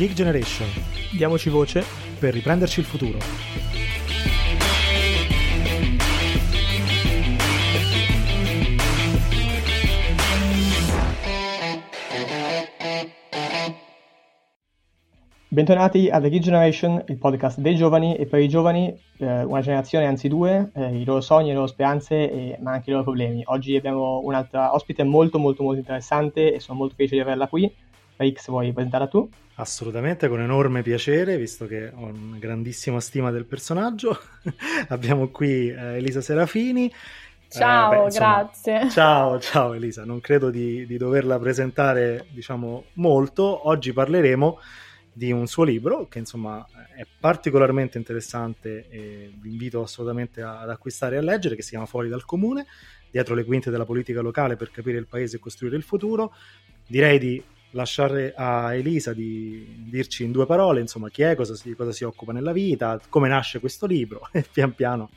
Geek Generation. Diamoci voce per riprenderci il futuro. Bentornati a The Geek Generation, il podcast dei giovani e per i giovani, eh, una generazione anzi due, eh, i loro sogni, le loro speranze, e, ma anche i loro problemi. Oggi abbiamo un'altra ospite molto molto molto interessante e sono molto felice di averla qui. X, vuoi presentarla tu? Assolutamente, con enorme piacere, visto che ho una grandissima stima del personaggio. abbiamo qui eh, Elisa Serafini. Ciao, eh, beh, insomma, grazie. Ciao, ciao Elisa, non credo di, di doverla presentare, diciamo, molto. Oggi parleremo di un suo libro che insomma è particolarmente interessante e vi invito assolutamente ad acquistare e a leggere che si chiama Fuori dal comune, dietro le quinte della politica locale per capire il paese e costruire il futuro. Direi di lasciare a Elisa di dirci in due parole insomma chi è, cosa si, cosa si occupa nella vita, come nasce questo libro e pian piano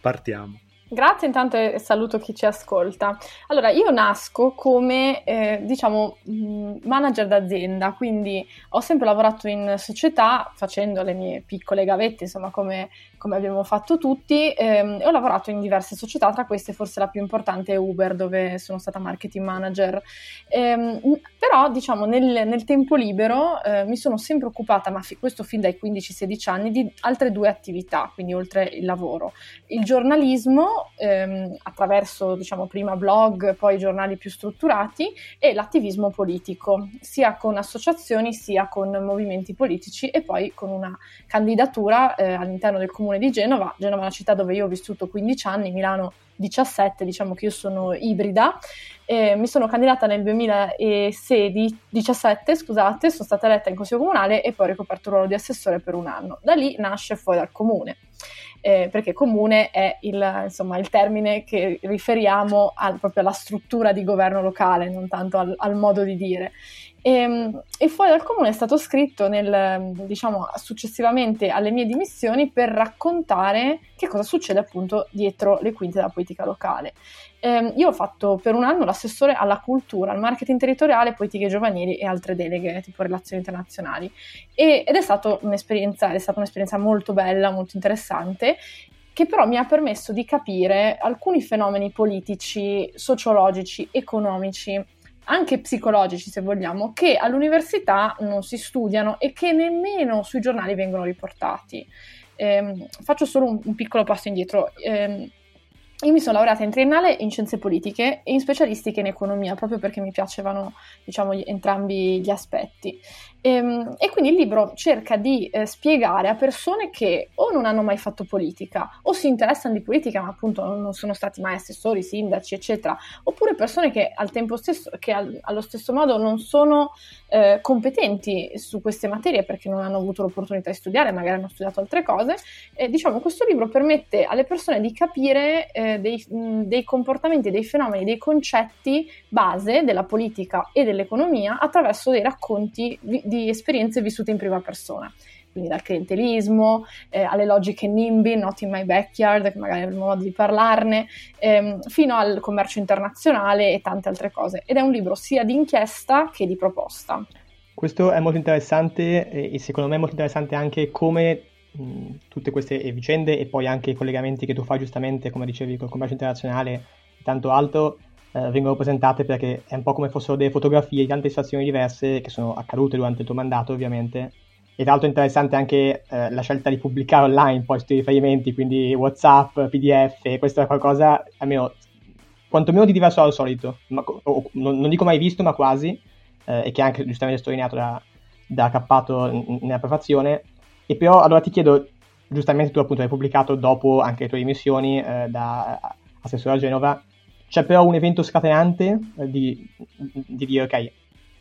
partiamo. Grazie intanto e saluto chi ci ascolta. Allora, io nasco come, eh, diciamo, mm, manager d'azienda, quindi ho sempre lavorato in società facendo le mie piccole gavette, insomma, come, come abbiamo fatto tutti, ehm, e ho lavorato in diverse società, tra queste forse la più importante è Uber, dove sono stata marketing manager. Ehm, però, diciamo, nel, nel tempo libero eh, mi sono sempre occupata, ma fi- questo fin dai 15-16 anni, di altre due attività, quindi oltre il lavoro. Il giornalismo ehm, attraverso diciamo prima blog, poi giornali più strutturati e l'attivismo politico, sia con associazioni sia con movimenti politici e poi con una candidatura eh, all'interno del comune di Genova. Genova è una città dove io ho vissuto 15 anni, Milano 17, diciamo che io sono ibrida. Eh, mi sono candidata nel 2017, scusate, sono stata eletta in consiglio comunale e poi ho ricoperto il ruolo di assessore per un anno. Da lì nasce fuori dal comune eh, perché comune è il, insomma, il, termine che riferiamo al, proprio alla struttura di governo locale, non tanto al, al modo di dire. E, ehm, e, fuori dal comune è stato scritto nel, diciamo, successivamente alle mie dimissioni per raccontare che cosa succede appunto dietro le quinte della politica locale. Eh, io ho fatto per un anno l'assessore alla cultura, al marketing territoriale, politiche giovanili e altre deleghe, tipo relazioni internazionali. E, ed è, un'esperienza, è stata un'esperienza molto bella, molto interessante che però mi ha permesso di capire alcuni fenomeni politici, sociologici, economici anche psicologici se vogliamo, che all'università non si studiano e che nemmeno sui giornali vengono riportati. Eh, faccio solo un, un, piccolo passo indietro. Eh, io mi sono laureata in triennale in scienze politiche e in specialistiche in economia, proprio perché mi piacevano diciamo, entrambi gli aspetti. E, ehm, e, quindi il libro cerca di eh, spiegare a persone che o non hanno mai fatto politica o si interessano di politica ma appunto non sono stati mai assessori, sindaci eccetera, oppure persone che, al stesso, che al, allo stesso modo non sono eh, competenti su queste materie perché non hanno avuto l'opportunità di studiare, magari hanno studiato altre cose. E, diciamo questo libro permette alle persone di capire eh, dei, mh, dei comportamenti, dei fenomeni, dei concetti base della politica e dell'economia attraverso dei racconti di, di esperienze vissute in prima persona quindi dal clientelismo eh, alle logiche NIMBY, not in my backyard, che magari avremo modo di parlarne, ehm, fino al commercio internazionale e tante altre cose. Ed è un libro sia di inchiesta che di proposta. Questo è molto interessante e secondo me è molto interessante anche come mh, tutte queste vicende e poi anche i collegamenti che tu fai giustamente, come dicevi, col commercio internazionale e tanto altro, eh, vengono presentate perché è un po' come fossero delle fotografie di tante situazioni diverse che sono accadute durante il tuo mandato ovviamente e tra l'altro è interessante anche eh, la scelta di pubblicare online poi questi riferimenti, quindi WhatsApp, PDF, questo è qualcosa almeno quantomeno di diverso dal solito, ma, o, non, non, dico mai visto ma quasi, eh, e che è anche giustamente sottolineato da, da Cappato nella prefazione. E però allora ti chiedo, giustamente tu appunto hai pubblicato dopo anche le tue dimissioni eh, da assessore a Genova, c'è però un evento scatenante eh, di, di, dire ok,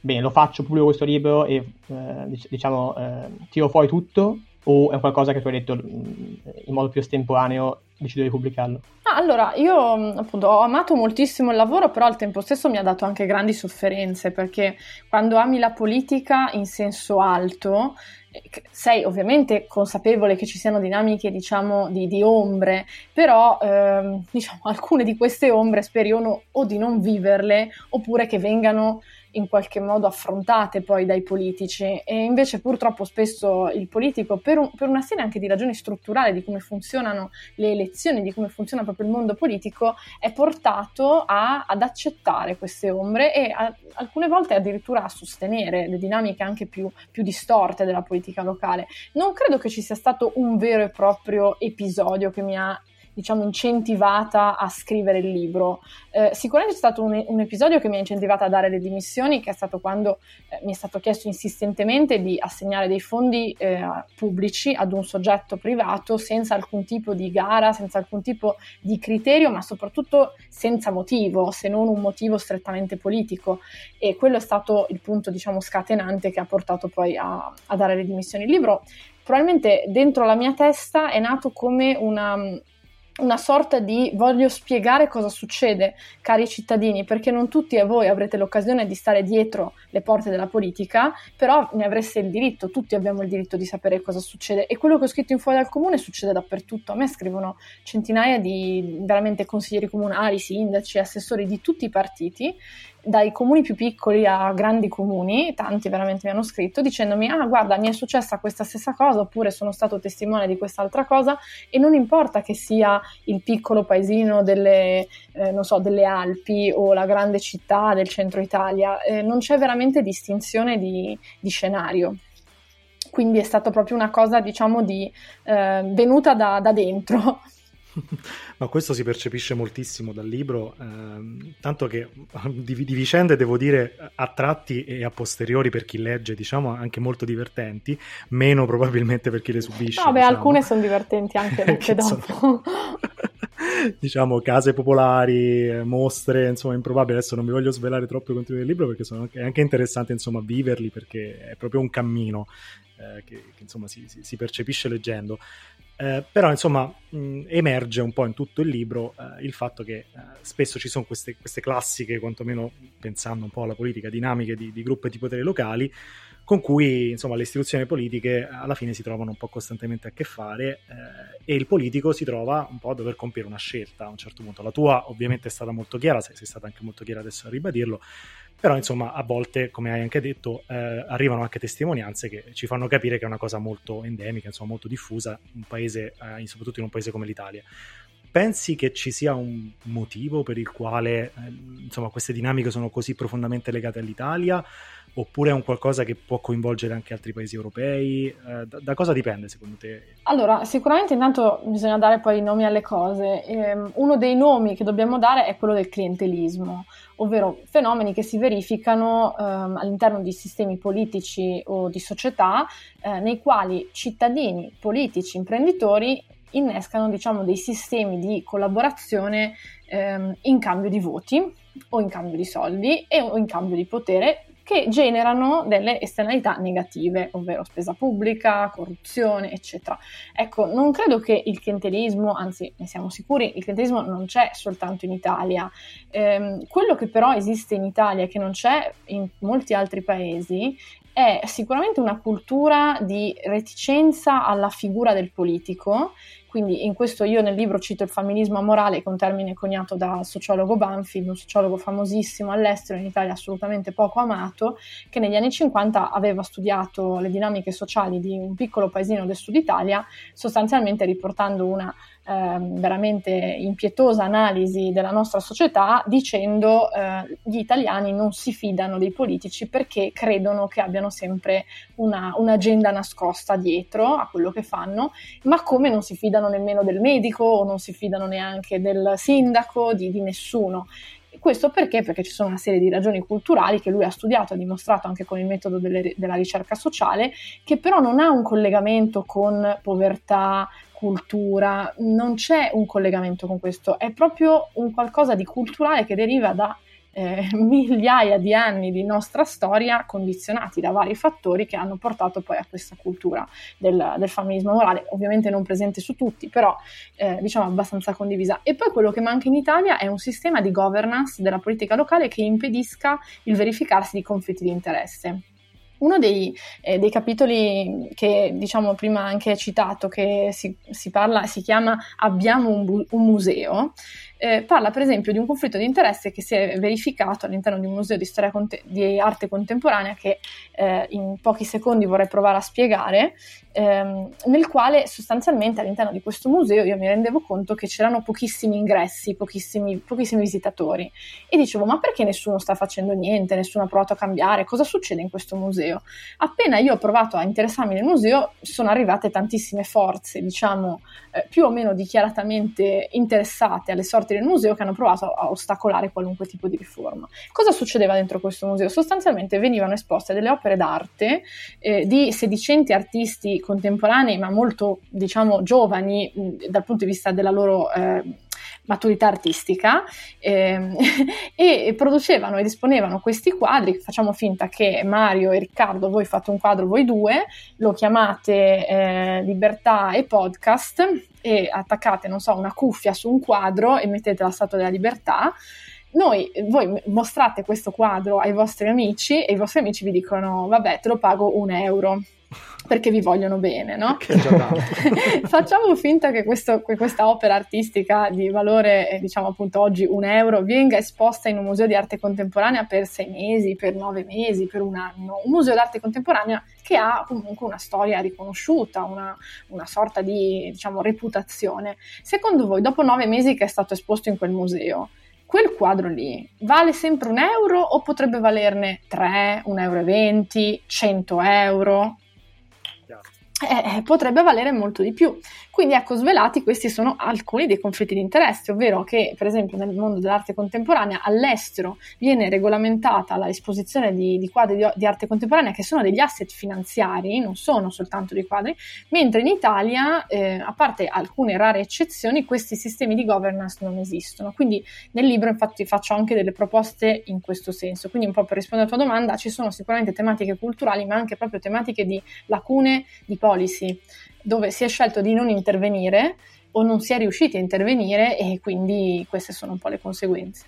bene, lo faccio, pubblico questo libro e eh, diciamo eh, tiro fuori tutto o è qualcosa che tu hai detto mm, in modo più estemporaneo decido di pubblicarlo? Ah, allora, io mm, appunto ho amato moltissimo il lavoro, però al tempo stesso mi ha dato anche grandi sofferenze perché quando ami la politica in senso alto sei ovviamente consapevole che ci siano dinamiche, diciamo, di, di ombre, però ehm, diciamo, alcune di queste ombre speri o, di non viverle oppure che vengano in qualche modo affrontate poi dai politici e invece purtroppo spesso il politico per, un, per una serie anche di ragioni strutturali di come funzionano le elezioni, di come funziona proprio il mondo politico, è portato a, ad accettare queste ombre e a, alcune volte addirittura a sostenere le dinamiche anche più, più distorte della politica locale. Non credo che ci sia stato un vero e proprio episodio che mi ha diciamo, incentivata a scrivere il libro. Eh, sicuramente c'è stato un, un, episodio che mi ha incentivata a dare le dimissioni, che è stato quando eh, mi è stato chiesto insistentemente di assegnare dei fondi eh, pubblici ad un soggetto privato senza alcun tipo di gara, senza alcun tipo di criterio, ma soprattutto senza motivo, se non un motivo strettamente politico. E quello è stato il punto, diciamo, scatenante che ha portato poi a, a dare le dimissioni. Il libro probabilmente dentro la mia testa è nato come una, una sorta di voglio spiegare cosa succede, cari cittadini, perché non tutti e voi avrete l'occasione di stare dietro le porte della politica, però ne avreste il diritto, tutti abbiamo il diritto di sapere cosa succede e quello che ho scritto in fuori dal comune succede dappertutto. A me scrivono centinaia di veramente consiglieri comunali, sindaci, assessori di tutti i partiti dai comuni più piccoli a grandi comuni, tanti veramente mi hanno scritto dicendomi ah guarda mi è successa questa stessa cosa oppure sono stato testimone di quest'altra cosa e non importa che sia il piccolo paesino delle, eh, so, delle Alpi o la grande città del centro Italia, eh, non c'è veramente distinzione di, di scenario quindi è stata proprio una cosa, diciamo, di, eh, venuta da, da dentro. Ma questo si percepisce moltissimo dal libro, ehm, tanto che di, di, vicende devo dire a tratti e a posteriori per chi legge, diciamo anche molto divertenti, meno probabilmente per chi le subisce. No, beh, diciamo. alcune sono divertenti anche perché dopo. diciamo case popolari, mostre, insomma improbabili. Adesso non mi voglio svelare troppo i contenuti del libro perché sono, è anche interessante insomma viverli perché è proprio un cammino eh, che, che, insomma si, si, si percepisce leggendo. Eh, però insomma mh, emerge un po' in tutto il libro eh, il fatto che eh, spesso ci sono queste, queste, classiche, quantomeno pensando un po' alla politica, dinamiche di, di gruppi di potere locali con cui insomma, le istituzioni politiche alla fine si trovano un po' costantemente a che fare eh, e il politico si trova un po' a dover compiere una scelta a un certo punto. La tua ovviamente è stata molto chiara, sei, sei stata anche molto chiara adesso a ribadirlo, però insomma a volte, come hai anche detto, eh, arrivano anche testimonianze che ci fanno capire che è una cosa molto endemica, insomma molto diffusa, un paese, eh, soprattutto in un paese come l'Italia. Pensi che ci sia un motivo per il quale eh, insomma, queste dinamiche sono così profondamente legate all'Italia? Oppure è un qualcosa che può coinvolgere anche altri paesi europei? Eh, da, da, cosa dipende secondo te? Allora, sicuramente intanto bisogna dare poi i nomi alle cose. Eh, uno dei nomi che dobbiamo dare è quello del clientelismo, ovvero fenomeni che si verificano ehm, all'interno di sistemi politici o di società eh, nei quali cittadini, politici, imprenditori innescano diciamo, dei sistemi di collaborazione ehm, in cambio di voti o in cambio di soldi e, o in cambio di potere che generano delle esternalità negative, ovvero spesa pubblica, corruzione, eccetera. Ecco, non credo che il clientelismo, anzi ne siamo sicuri, il clientelismo non c'è soltanto in Italia. Eh, quello che però esiste in Italia e che non c'è in molti altri paesi è sicuramente una cultura di reticenza alla figura del politico quindi in questo io nel libro cito il femminismo amorale, che è un termine coniato dal sociologo Banfield, un sociologo famosissimo all'estero, in Italia assolutamente poco amato, che negli anni 50 aveva studiato le dinamiche sociali di un piccolo paesino del sud Italia, sostanzialmente riportando una Ehm, veramente impietosa analisi della nostra società dicendo eh, gli italiani non si fidano dei politici perché credono che abbiano sempre una, un'agenda nascosta dietro a quello che fanno, ma come non si fidano nemmeno del medico o non si fidano neanche del sindaco, di, di nessuno. Questo perché? Perché ci sono una serie di ragioni culturali che lui ha studiato, ha dimostrato anche con il metodo delle, della ricerca sociale, che però non ha un collegamento con povertà, cultura, non c'è un collegamento con questo, è proprio un qualcosa di culturale che deriva da eh, migliaia di anni di nostra storia condizionati da vari fattori che hanno portato poi a questa cultura del, del femminismo morale, ovviamente non presente su tutti, però eh, diciamo abbastanza condivisa. E poi quello che manca in Italia è un sistema di governance della politica locale che impedisca il verificarsi di conflitti di interesse. Uno dei, eh, dei, capitoli che diciamo prima anche citato, che si, si, parla, si chiama Abbiamo un, bu- un museo, eh, parla per esempio di un conflitto di interesse che si è verificato all'interno di un museo di, conte- di arte contemporanea che eh, in pochi secondi vorrei provare a spiegare, ehm, nel quale sostanzialmente all'interno di questo museo io mi rendevo conto che c'erano pochissimi ingressi, pochissimi, pochissimi visitatori. E dicevo ma perché nessuno sta facendo niente, nessuno ha provato a cambiare, cosa succede in questo museo? Appena io ho provato a interessarmi nel museo sono arrivate tantissime forze, diciamo eh, più o meno dichiaratamente interessate alle sorti del museo che hanno provato a ostacolare qualunque tipo di riforma. Cosa succedeva dentro questo museo? Sostanzialmente venivano esposte delle opere d'arte eh, di sedicenti artisti contemporanei, ma molto, diciamo, giovani mh, dal punto di vista della loro eh, maturità artistica eh, e producevano e disponevano questi quadri, facciamo finta che Mario e Riccardo, voi fate un quadro voi due, lo chiamate eh, Libertà e Podcast e attaccate, non so, una cuffia su un quadro e mettete la Statua della Libertà, noi, voi mostrate questo quadro ai vostri amici e i vostri amici vi dicono vabbè te lo pago un euro perché vi vogliono bene, no? Facciamo finta che, questo, che, questa opera artistica di valore, eh, diciamo appunto oggi un euro, venga esposta in un museo di arte contemporanea per sei mesi, per nove mesi, per un anno. Un museo d'arte contemporanea che ha comunque una storia riconosciuta, una, una sorta di, diciamo, reputazione. Secondo voi, dopo nove mesi che è stato esposto in quel museo, quel quadro lì vale sempre un euro o potrebbe valerne 3, 1,20 euro, 100 euro? Eh, eh, potrebbe valere molto di più. Quindi ecco, svelati questi sono alcuni dei conflitti di interesse, ovvero che per esempio nel mondo dell'arte contemporanea all'estero viene regolamentata l'esposizione di, di quadri di, di, arte contemporanea che sono degli asset finanziari, non sono soltanto dei quadri, mentre in Italia, eh, a parte alcune rare eccezioni, questi sistemi di governance non esistono. Quindi nel libro infatti faccio anche delle proposte in questo senso. Quindi un po' per rispondere alla tua domanda, ci sono sicuramente tematiche culturali, ma anche proprio tematiche di lacune di policy dove si è scelto di non intervenire o non si è riusciti a intervenire e quindi queste sono un po' le conseguenze.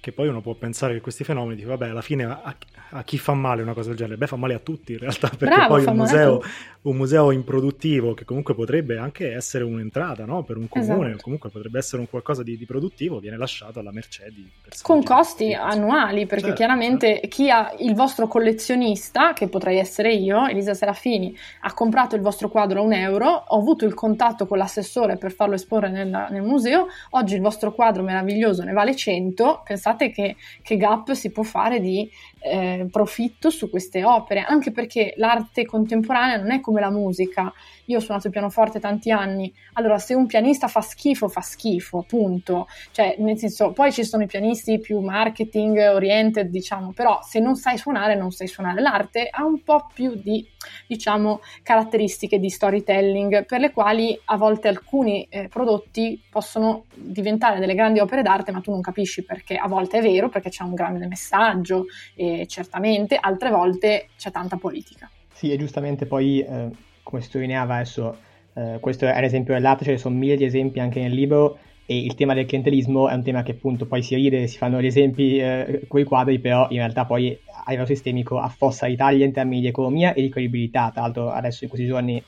Che poi uno può pensare che questi fenomeni, vabbè, alla fine a, a, chi fa male una cosa del genere? Beh, fa male a tutti in realtà, perché Bravo, poi un museo, un museo, improduttivo che comunque potrebbe anche essere un'entrata no? per un comune, esatto. comunque potrebbe essere un qualcosa di, di, produttivo, viene lasciato alla mercé di persone. Con costi annuali, perché certo, chiaramente certo. chi ha il vostro collezionista, che potrei essere io, Elisa Serafini, ha comprato il vostro quadro a un euro, ho avuto il contatto con l'assessore per farlo esporre nel, nel museo, oggi il vostro quadro meraviglioso ne vale 100, pensate che, che gap si può fare di eh, profitto su queste opere, anche perché l'arte contemporanea non è come la musica. Io ho suonato il pianoforte tanti anni, allora se un pianista fa schifo, fa schifo, punto. Cioè, nel senso, poi ci sono i pianisti più marketing oriented, diciamo, però se non sai suonare, non sai suonare. L'arte ha un po' più di, diciamo, caratteristiche di storytelling per le quali a volte alcuni eh, prodotti possono diventare delle grandi opere d'arte, ma tu non capisci perché. A volte è vero, perché c'è un grande messaggio. E certamente, altre volte c'è tanta politica. Sì, e giustamente poi, eh, come sottolineava adesso, eh, questo è un esempio dell'arte, ce ne sono mille di esempi anche nel libro, e il tema del clientelismo è un tema che appunto poi si ride, si fanno gli esempi eh, con i quadri, però in realtà poi a livello sistemico affossa l'Italia in termini di economia e di credibilità. Tra l'altro adesso in questi giorni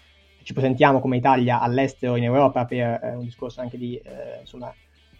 ci presentiamo come Italia all'estero in Europa per eh, un discorso anche di eh, insomma,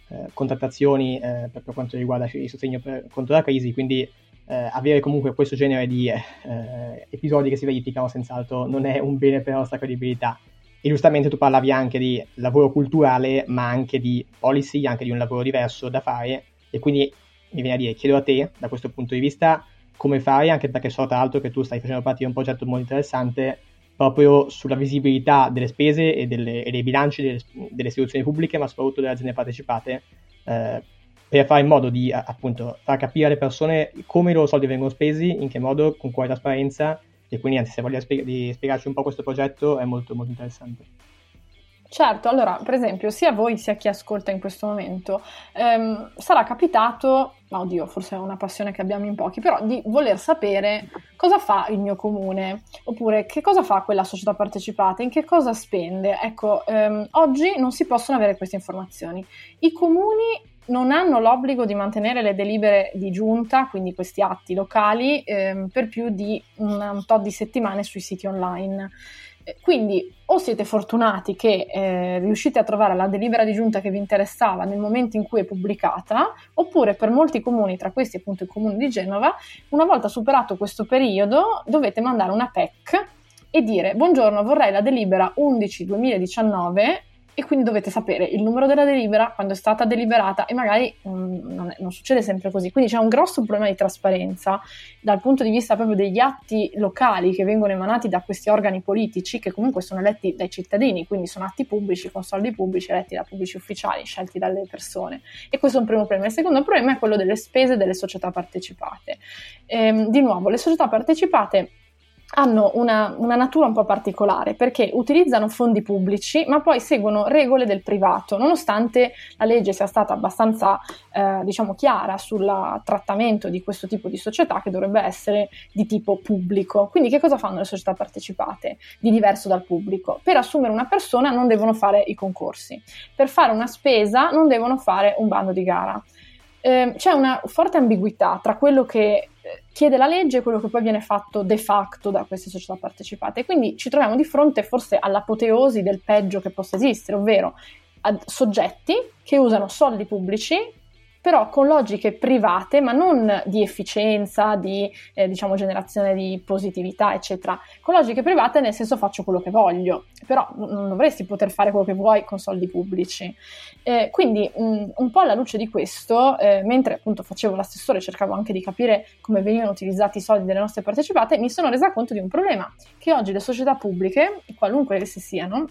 eh, contrattazioni eh, per, per, quanto riguarda il sostegno per, contro la crisi, quindi eh, avere comunque questo genere di eh, episodi che si verificano senz'altro non è un bene per la nostra credibilità. E giustamente tu parlavi anche di lavoro culturale, ma anche di policy, anche di un lavoro diverso da fare. E quindi mi viene a dire, chiedo a te, da questo punto di vista, come fare, anche perché so tra l'altro che tu stai facendo parte di un progetto molto interessante proprio sulla visibilità delle spese e, delle, e dei bilanci delle, delle, istituzioni pubbliche, ma soprattutto delle aziende partecipate, eh, per fare in modo di appunto far capire alle persone come i loro soldi vengono spesi, in che modo, con quale trasparenza e quindi anzi se voglio spieg- spiegarci un po' questo progetto è molto molto interessante. Certo, allora per esempio sia a voi sia a chi ascolta in questo momento ehm, sarà capitato, oddio forse è una passione che abbiamo in pochi, però di voler sapere cosa fa il mio comune oppure che cosa fa quella società partecipata, in che cosa spende. Ecco, ehm, oggi non si possono avere queste informazioni. I comuni non hanno l'obbligo di mantenere le delibere di giunta, quindi questi atti locali, ehm, per più di un, un tot di settimane sui siti online. Eh, quindi o siete fortunati che eh, riuscite a trovare la delibera di giunta che vi interessava nel momento in cui è pubblicata, oppure per molti comuni, tra questi appunto il comune di Genova, una volta superato questo periodo dovete mandare una PEC e dire buongiorno vorrei la delibera 11 2019 e quindi dovete sapere il numero della delibera, quando è stata deliberata e magari um, non, è, non, succede sempre così. Quindi c'è un grosso problema di trasparenza dal punto di vista proprio degli atti locali che vengono emanati da questi organi politici che comunque sono eletti dai cittadini, quindi sono atti pubblici con soldi pubblici eletti da pubblici ufficiali scelti dalle persone. E questo è un primo problema. Il secondo problema è quello delle spese delle società partecipate. Ehm, di nuovo, le società partecipate hanno una, una, natura un po' particolare perché utilizzano fondi pubblici ma poi seguono regole del privato, nonostante la legge sia stata abbastanza eh, diciamo chiara sul trattamento di questo tipo di società che dovrebbe essere di tipo pubblico. Quindi che cosa fanno le società partecipate di diverso dal pubblico? Per assumere una persona non devono fare i concorsi, per fare una spesa non devono fare un bando di gara. Eh, c'è una forte ambiguità tra quello che chiede la legge quello che poi viene fatto de facto da queste società partecipate. Quindi ci troviamo di fronte forse all'apoteosi del peggio che possa esistere, ovvero a soggetti che usano soldi pubblici però con logiche private, ma non di efficienza, di eh, diciamo, generazione di positività, eccetera. Con logiche private nel senso faccio quello che voglio, però non dovresti poter fare quello che vuoi con soldi pubblici. Eh, quindi mh, un po' alla luce di questo, eh, mentre appunto facevo l'assessore e cercavo anche di capire come venivano utilizzati i soldi delle nostre partecipate, mi sono resa conto di un problema, che oggi le società pubbliche, qualunque esse siano,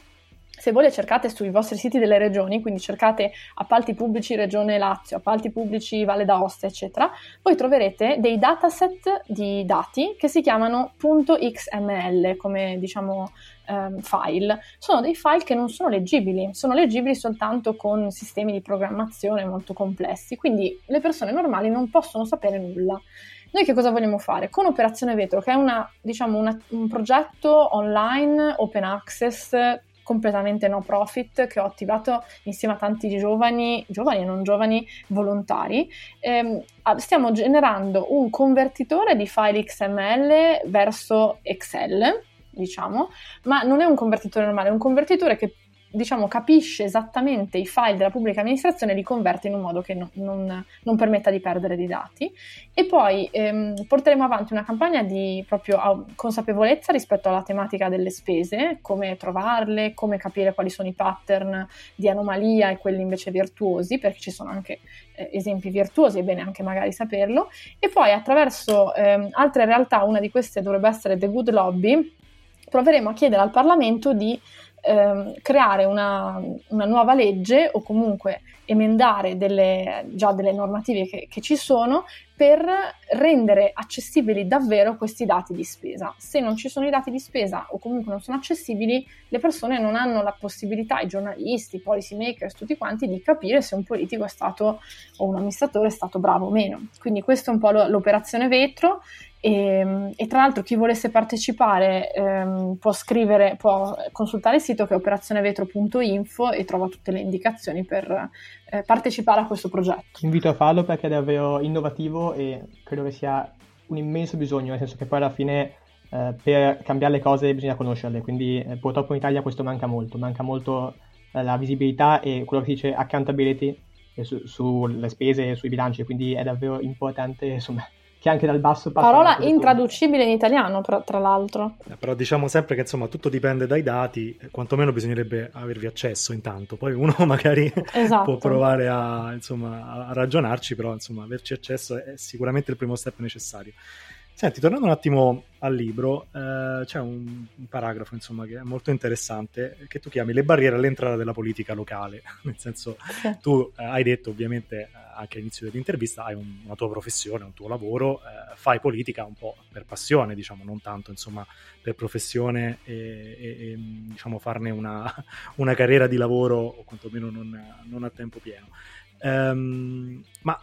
se voi le cercate sui vostri siti delle regioni, quindi cercate appalti pubblici Regione Lazio, appalti pubblici Valle d'Aosta, eccetera, voi troverete dei dataset di dati che si chiamano .xml come diciamo um, file. Sono dei file che non sono leggibili, sono leggibili soltanto con sistemi di programmazione molto complessi, quindi le persone normali non possono sapere nulla. Noi che cosa vogliamo fare? Con Operazione Vetro, che è una, diciamo, una, un progetto online open access completamente no profit che ho attivato insieme a tanti giovani, giovani e non giovani volontari. Ehm, stiamo generando un convertitore di file XML verso Excel, diciamo, ma non è un convertitore normale, è un convertitore che diciamo, capisce esattamente i file della pubblica amministrazione e li converte in un modo che no, non, non, permetta di perdere dei dati. E poi ehm, porteremo avanti una campagna di proprio consapevolezza rispetto alla tematica delle spese, come trovarle, come capire quali sono i pattern di anomalia e quelli invece virtuosi, perché ci sono anche eh, esempi virtuosi, è bene anche magari saperlo. E poi attraverso ehm, altre realtà, una di queste dovrebbe essere The Good Lobby, proveremo a chiedere al Parlamento di ehm, creare una, una, nuova legge o comunque emendare delle, già delle normative che, che, ci sono per rendere accessibili davvero questi dati di spesa. Se non ci sono i dati di spesa o comunque non sono accessibili, le persone non hanno la possibilità, i giornalisti, i policy makers, tutti quanti, di capire se un politico è stato o un amministratore è stato bravo o meno. Quindi questa è un po' l'operazione vetro e, ehm, e, tra l'altro chi volesse partecipare ehm, può scrivere, può consultare il sito che è operazionevetro.info e trova tutte le indicazioni per eh, partecipare a questo progetto. Invito a farlo perché è davvero innovativo e credo che sia un immenso bisogno, nel senso che poi alla fine eh, per cambiare le cose bisogna conoscerle, quindi eh, purtroppo in Italia questo manca molto, manca molto eh, la visibilità e quello che si dice accountability su, sulle spese e sui bilanci, quindi è davvero importante insomma che anche dal basso Parola intraducibile in italiano, tra, tra l'altro. Eh, però diciamo sempre che insomma tutto dipende dai dati, quantomeno bisognerebbe avervi accesso intanto, poi uno magari esatto. può provare a, insomma, a ragionarci, però insomma averci accesso è sicuramente il primo step necessario. Senti, tornando un attimo al libro, eh, c'è un, un, paragrafo insomma, che è molto interessante che tu chiami le barriere all'entrata della politica locale. Nel senso, tu eh, hai detto ovviamente eh, anche all'inizio dell'intervista, hai un, una tua professione, un tuo lavoro, eh, fai politica un po' per passione, diciamo, non tanto insomma, per professione e, e, e diciamo, farne una, una, carriera di lavoro o quantomeno non, non a tempo pieno. Um, ma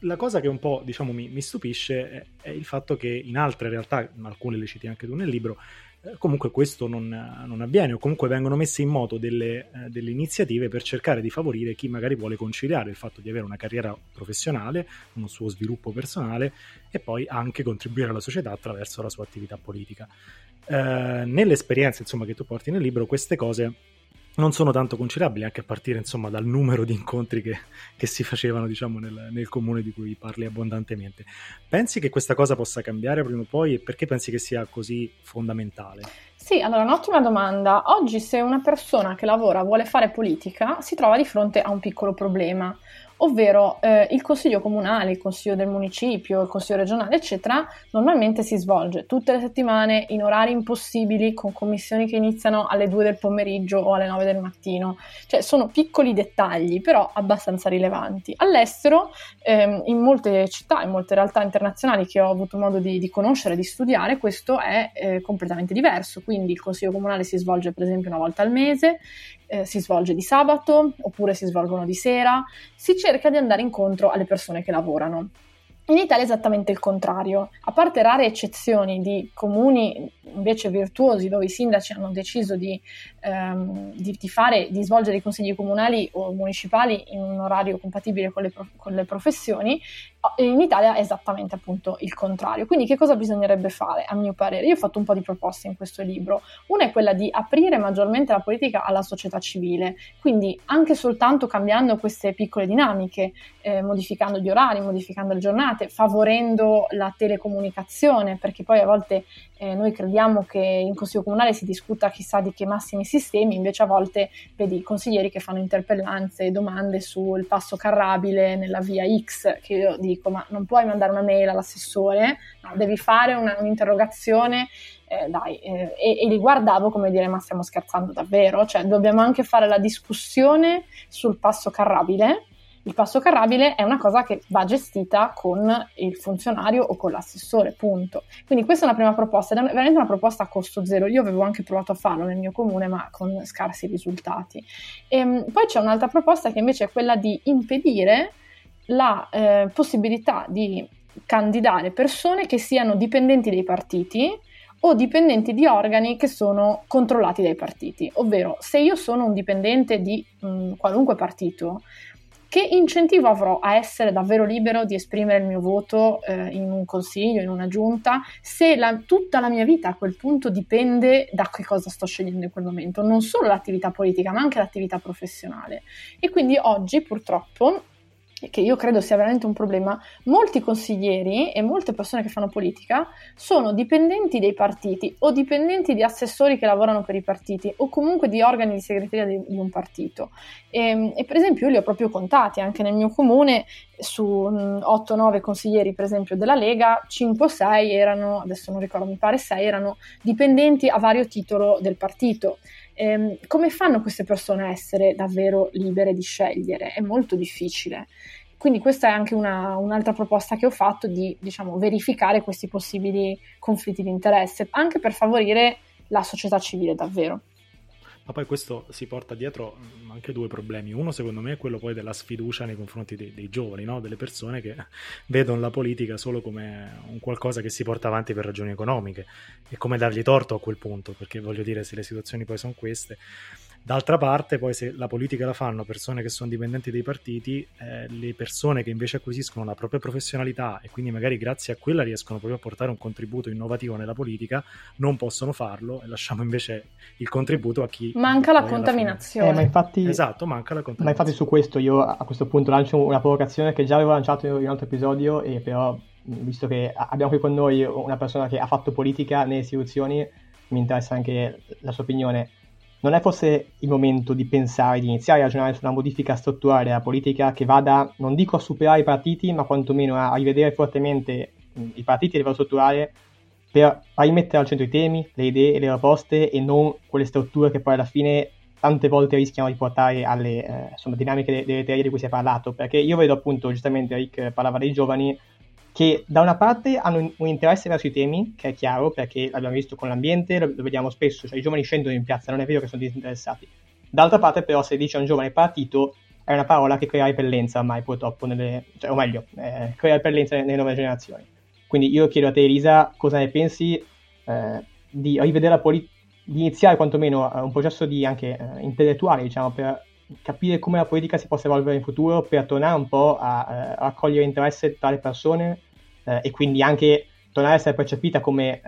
la cosa che un po' diciamo, mi, mi stupisce è, è, il fatto che in altre realtà, alcune le citi anche tu nel libro, eh, comunque questo non, non, avviene o comunque vengono messe in moto delle, eh, delle, iniziative per cercare di favorire chi magari vuole conciliare il fatto di avere una carriera professionale, uno suo sviluppo personale e poi anche contribuire alla società attraverso la sua attività politica. Eh, nell'esperienza insomma, che tu porti nel libro queste cose non sono tanto conciliabili, anche a partire insomma, dal numero di incontri che, che si facevano diciamo, nel, nel, comune di cui parli abbondantemente. Pensi che questa cosa possa cambiare prima o poi e perché pensi che sia così fondamentale? Sì, allora un'ottima domanda. Oggi se una persona che lavora vuole fare politica si trova di fronte a un piccolo problema ovvero eh, il consiglio comunale, il consiglio del municipio, il consiglio regionale, eccetera, normalmente si svolge tutte le settimane in orari impossibili con commissioni che iniziano alle 2 del pomeriggio o alle 9 del mattino. Cioè sono piccoli dettagli, però abbastanza rilevanti. All'estero, ehm, in molte città, in molte realtà internazionali che ho avuto modo di, di conoscere, di studiare, questo è eh, completamente diverso. Quindi il consiglio comunale si svolge per esempio una volta al mese, eh, si svolge di sabato oppure si svolgono di sera, si cerca di andare incontro alle persone che lavorano. In Italia è esattamente il contrario, a parte rare eccezioni di comuni invece virtuosi dove i sindaci hanno deciso di, ehm, di, di, fare, di svolgere i consigli comunali o municipali in un orario compatibile con le, con le professioni, in Italia è esattamente appunto il contrario. Quindi che cosa bisognerebbe fare a mio parere? Io ho fatto un po' di proposte in questo libro. Una è quella di aprire maggiormente la politica alla società civile, quindi anche soltanto cambiando queste piccole dinamiche, eh, modificando gli orari, modificando le giornate, favorendo la telecomunicazione, perché poi a volte eh, noi crediamo che in Consiglio Comunale si discuta chissà di che massimi sistemi, invece a volte vedi consiglieri che fanno interpellanze e domande sul passo carrabile nella via X, che io dico ma non puoi mandare una mail all'assessore, no, devi fare una, un'interrogazione eh, dai, eh, e, e, li guardavo come dire ma stiamo scherzando davvero, cioè dobbiamo anche fare la discussione sul passo carrabile il passo carrabile è una cosa che va gestita con il funzionario o con l'assessore, punto. Quindi questa è una prima proposta, è veramente una proposta a costo zero. Io avevo anche provato a farlo nel mio comune, ma con scarsi risultati. E, ehm, poi c'è un'altra proposta che invece è quella di impedire la eh, possibilità di candidare persone che siano dipendenti dei partiti o dipendenti di organi che sono controllati dai partiti. Ovvero, se io sono un dipendente di mh, qualunque partito, che incentivo avrò a essere davvero libero di esprimere il mio voto eh, in un consiglio, in una giunta, se la, tutta la mia vita a quel punto dipende da che cosa sto scegliendo in quel momento, non solo l'attività politica, ma anche l'attività professionale. E quindi oggi purtroppo che io credo sia veramente un problema, molti consiglieri e molte persone che fanno politica sono dipendenti dei partiti o dipendenti di assessori che lavorano per i partiti o comunque di organi di segreteria di, di un partito. E, ehm, e, per esempio io li ho proprio contati anche nel mio comune su 8-9 consiglieri per esempio della Lega, 5-6 erano, adesso non ricordo, mi pare 6 erano dipendenti a vario titolo del partito. Ehm, come fanno queste persone a essere davvero libere di scegliere? È molto difficile. Quindi questa è anche una, un'altra proposta che ho fatto di diciamo, verificare questi possibili conflitti di interesse, anche per favorire la società civile davvero. Ma poi questo si porta dietro mm, anche due problemi. Uno, secondo me, è quello poi della sfiducia nei confronti dei, dei giovani, no? delle persone che vedono la politica solo come un qualcosa che si porta avanti per ragioni economiche e come dargli torto a quel punto, perché voglio dire, se le situazioni poi sono queste D'altra parte, poi, se la politica la fanno persone che sono dipendenti dai partiti, eh, le persone che invece acquisiscono la propria professionalità e quindi magari grazie a quella riescono proprio a portare un contributo innovativo nella politica, non possono farlo e lasciamo invece il contributo a chi. Manca la contaminazione. Eh, ma infatti, esatto, manca la contaminazione. Ma infatti, su questo io a questo punto lancio una provocazione che già avevo lanciato in un altro episodio, e però, visto che abbiamo qui con noi una persona che ha fatto politica nelle istituzioni, mi interessa anche la sua opinione non è forse il momento di pensare, di iniziare a ragionare su una modifica strutturale della politica che vada, non dico a superare i partiti, ma quantomeno a rivedere fortemente i partiti a livello strutturale per rimettere al centro i temi, le idee e le proposte e non quelle strutture che poi alla fine tante volte rischiano di portare alle eh, insomma, dinamiche delle teorie di cui si è parlato. Perché io vedo appunto, giustamente Rick parlava dei giovani, che da una parte hanno un interesse verso i temi, che è chiaro, perché l'abbiamo visto con l'ambiente, lo, lo vediamo spesso, cioè i giovani scendono in piazza, non è vero che sono disinteressati. D'altra parte però se dice a un giovane partito è una parola che crea repellenza ormai purtroppo, nelle, cioè, o meglio, eh, crea repellenza nelle nuove generazioni. Quindi io chiedo a te Elisa cosa ne pensi, eh, di rivedere la politica, di iniziare quantomeno un processo di anche uh, intellettuale, diciamo, per capire come la politica si possa evolvere in futuro, per tornare un po' a, a raccogliere interesse tra le persone uh, e quindi anche tornare a essere percepita come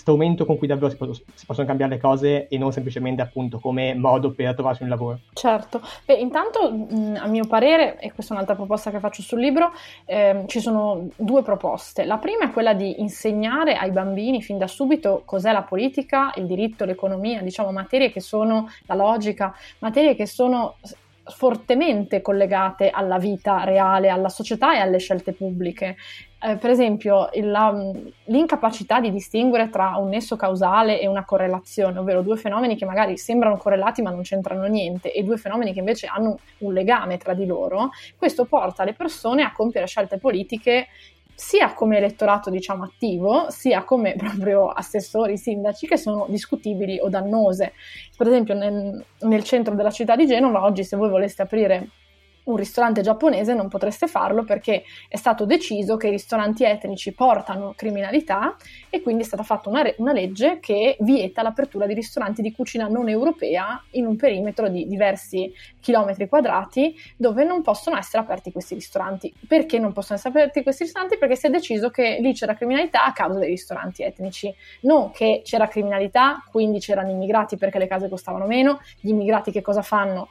strumento con cui davvero si, po- si, possono cambiare le cose e non semplicemente appunto come modo per trovarsi un lavoro. Certo, Beh, intanto mh, a mio parere, e questa è un'altra proposta che faccio sul libro, eh, ci sono due proposte. La prima è quella di insegnare ai bambini fin da subito cos'è la politica, il diritto, l'economia, diciamo materie che sono la logica, materie che sono fortemente collegate alla vita reale, alla società e alle scelte pubbliche. Eh, per esempio, la, l'incapacità di distinguere tra un nesso causale e una correlazione, ovvero due fenomeni che magari sembrano correlati ma non c'entrano niente, e due fenomeni che invece hanno un legame tra di loro, questo porta le persone a compiere scelte politiche sia come elettorato diciamo attivo, sia come proprio assessori, sindaci che sono discutibili o dannose. Per esempio nel, nel centro della città di Genova oggi se voi voleste aprire un ristorante giapponese non potreste farlo perché è stato deciso che i ristoranti etnici portano criminalità e quindi è stata fatta una, re- una, legge che vieta l'apertura di ristoranti di cucina non europea in un perimetro di diversi chilometri quadrati dove non possono essere aperti questi ristoranti. Perché non possono essere aperti questi ristoranti? Perché si è deciso che lì c'era criminalità a causa dei ristoranti etnici, non che c'era criminalità, quindi c'erano immigrati perché le case costavano meno, gli immigrati che cosa fanno?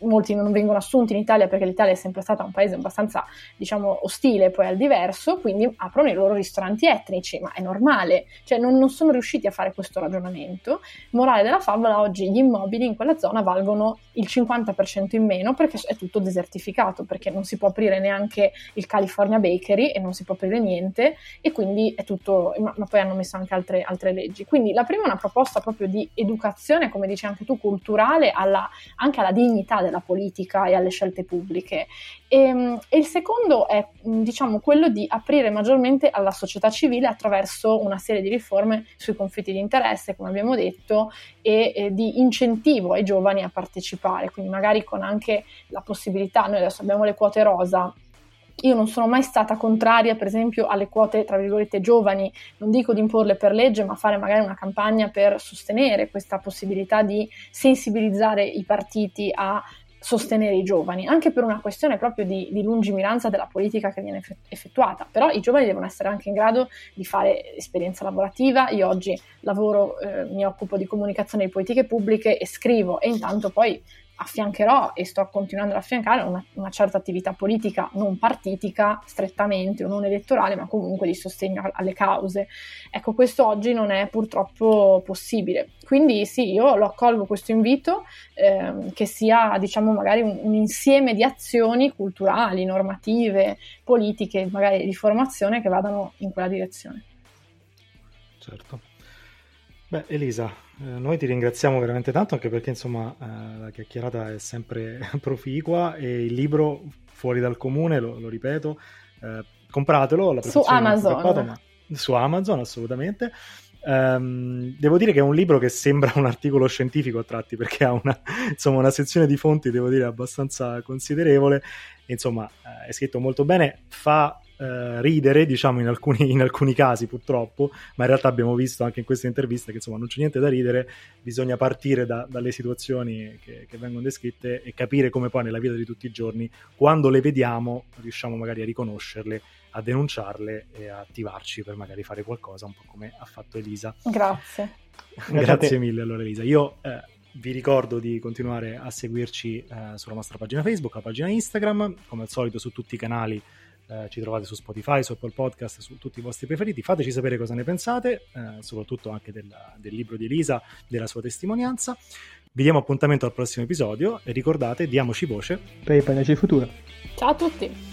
Molti non vengono assunti in Italia perché l'Italia è sempre stata un paese abbastanza, diciamo, ostile poi al diverso, quindi aprono i loro ristoranti etnici, ma è normale, cioè non, non sono riusciti a fare questo ragionamento. Morale della favola, oggi gli immobili in quella zona valgono il 50% in meno perché è tutto desertificato, perché non si può aprire neanche il California Bakery e non si può aprire niente e quindi è tutto, ma, ma poi hanno messo anche altre, altre, leggi. Quindi la prima è una proposta proprio di educazione, come dici anche tu, culturale, alla, anche alla dignità della politica e alle scelte pubbliche. E, ehm, e il secondo è diciamo, quello di aprire maggiormente alla società civile attraverso una serie di riforme sui conflitti di interesse, come abbiamo detto, e, e di incentivo ai giovani a partecipare, quindi magari con anche la possibilità, noi adesso abbiamo le quote rosa, io non sono mai stata contraria, per esempio, alle quote, tra virgolette, giovani, non dico di imporle per legge, ma fare magari una campagna per sostenere questa possibilità di sensibilizzare i partiti a sostenere i giovani, anche per una questione proprio di, di, lungimiranza della politica che viene effettuata. Però i giovani devono essere anche in grado di fare esperienza lavorativa. Io oggi lavoro, eh, mi occupo di comunicazione di politiche pubbliche e scrivo e intanto poi affiancherò e sto continuando ad affiancare una, una, certa attività politica non partitica strettamente o non elettorale, ma comunque di sostegno alle cause. Ecco, questo oggi non è purtroppo possibile. Quindi sì, io lo accolgo questo invito eh, che sia, diciamo, magari un, un, insieme di azioni culturali, normative, politiche, magari di formazione che vadano in quella direzione. Certo. Beh, Elisa, eh, noi ti ringraziamo veramente tanto anche perché insomma eh, la chiacchierata è sempre proficua e il libro Fuori dal comune, lo, lo ripeto, eh, compratelo su Amazon. Ma, su Amazon assolutamente. Um, devo dire che è un libro che sembra un articolo scientifico a tratti perché ha una, insomma, una sezione di fonti, devo dire, abbastanza considerevole. Insomma, eh, è scritto molto bene, fa eh, ridere, diciamo, in alcuni, in alcuni, casi purtroppo, ma in realtà abbiamo visto anche in questa intervista che insomma non c'è niente da ridere, bisogna partire da, dalle situazioni che, che, vengono descritte e capire come poi nella vita di tutti i giorni, quando le vediamo, riusciamo magari a riconoscerle, a denunciarle e a attivarci per magari fare qualcosa, un po' come ha fatto Elisa. Grazie. Grazie mille allora Elisa. Io eh, vi ricordo di continuare a seguirci eh, sulla nostra pagina Facebook, la pagina Instagram, come al solito su tutti i canali eh, ci trovate su Spotify, su Apple Podcast, su tutti i vostri preferiti. Fateci sapere cosa ne pensate, eh, soprattutto anche del, del libro di Elisa, della sua testimonianza. Vi diamo appuntamento al prossimo episodio e ricordate, diamoci voce per il paneggio futuro. Ciao a tutti!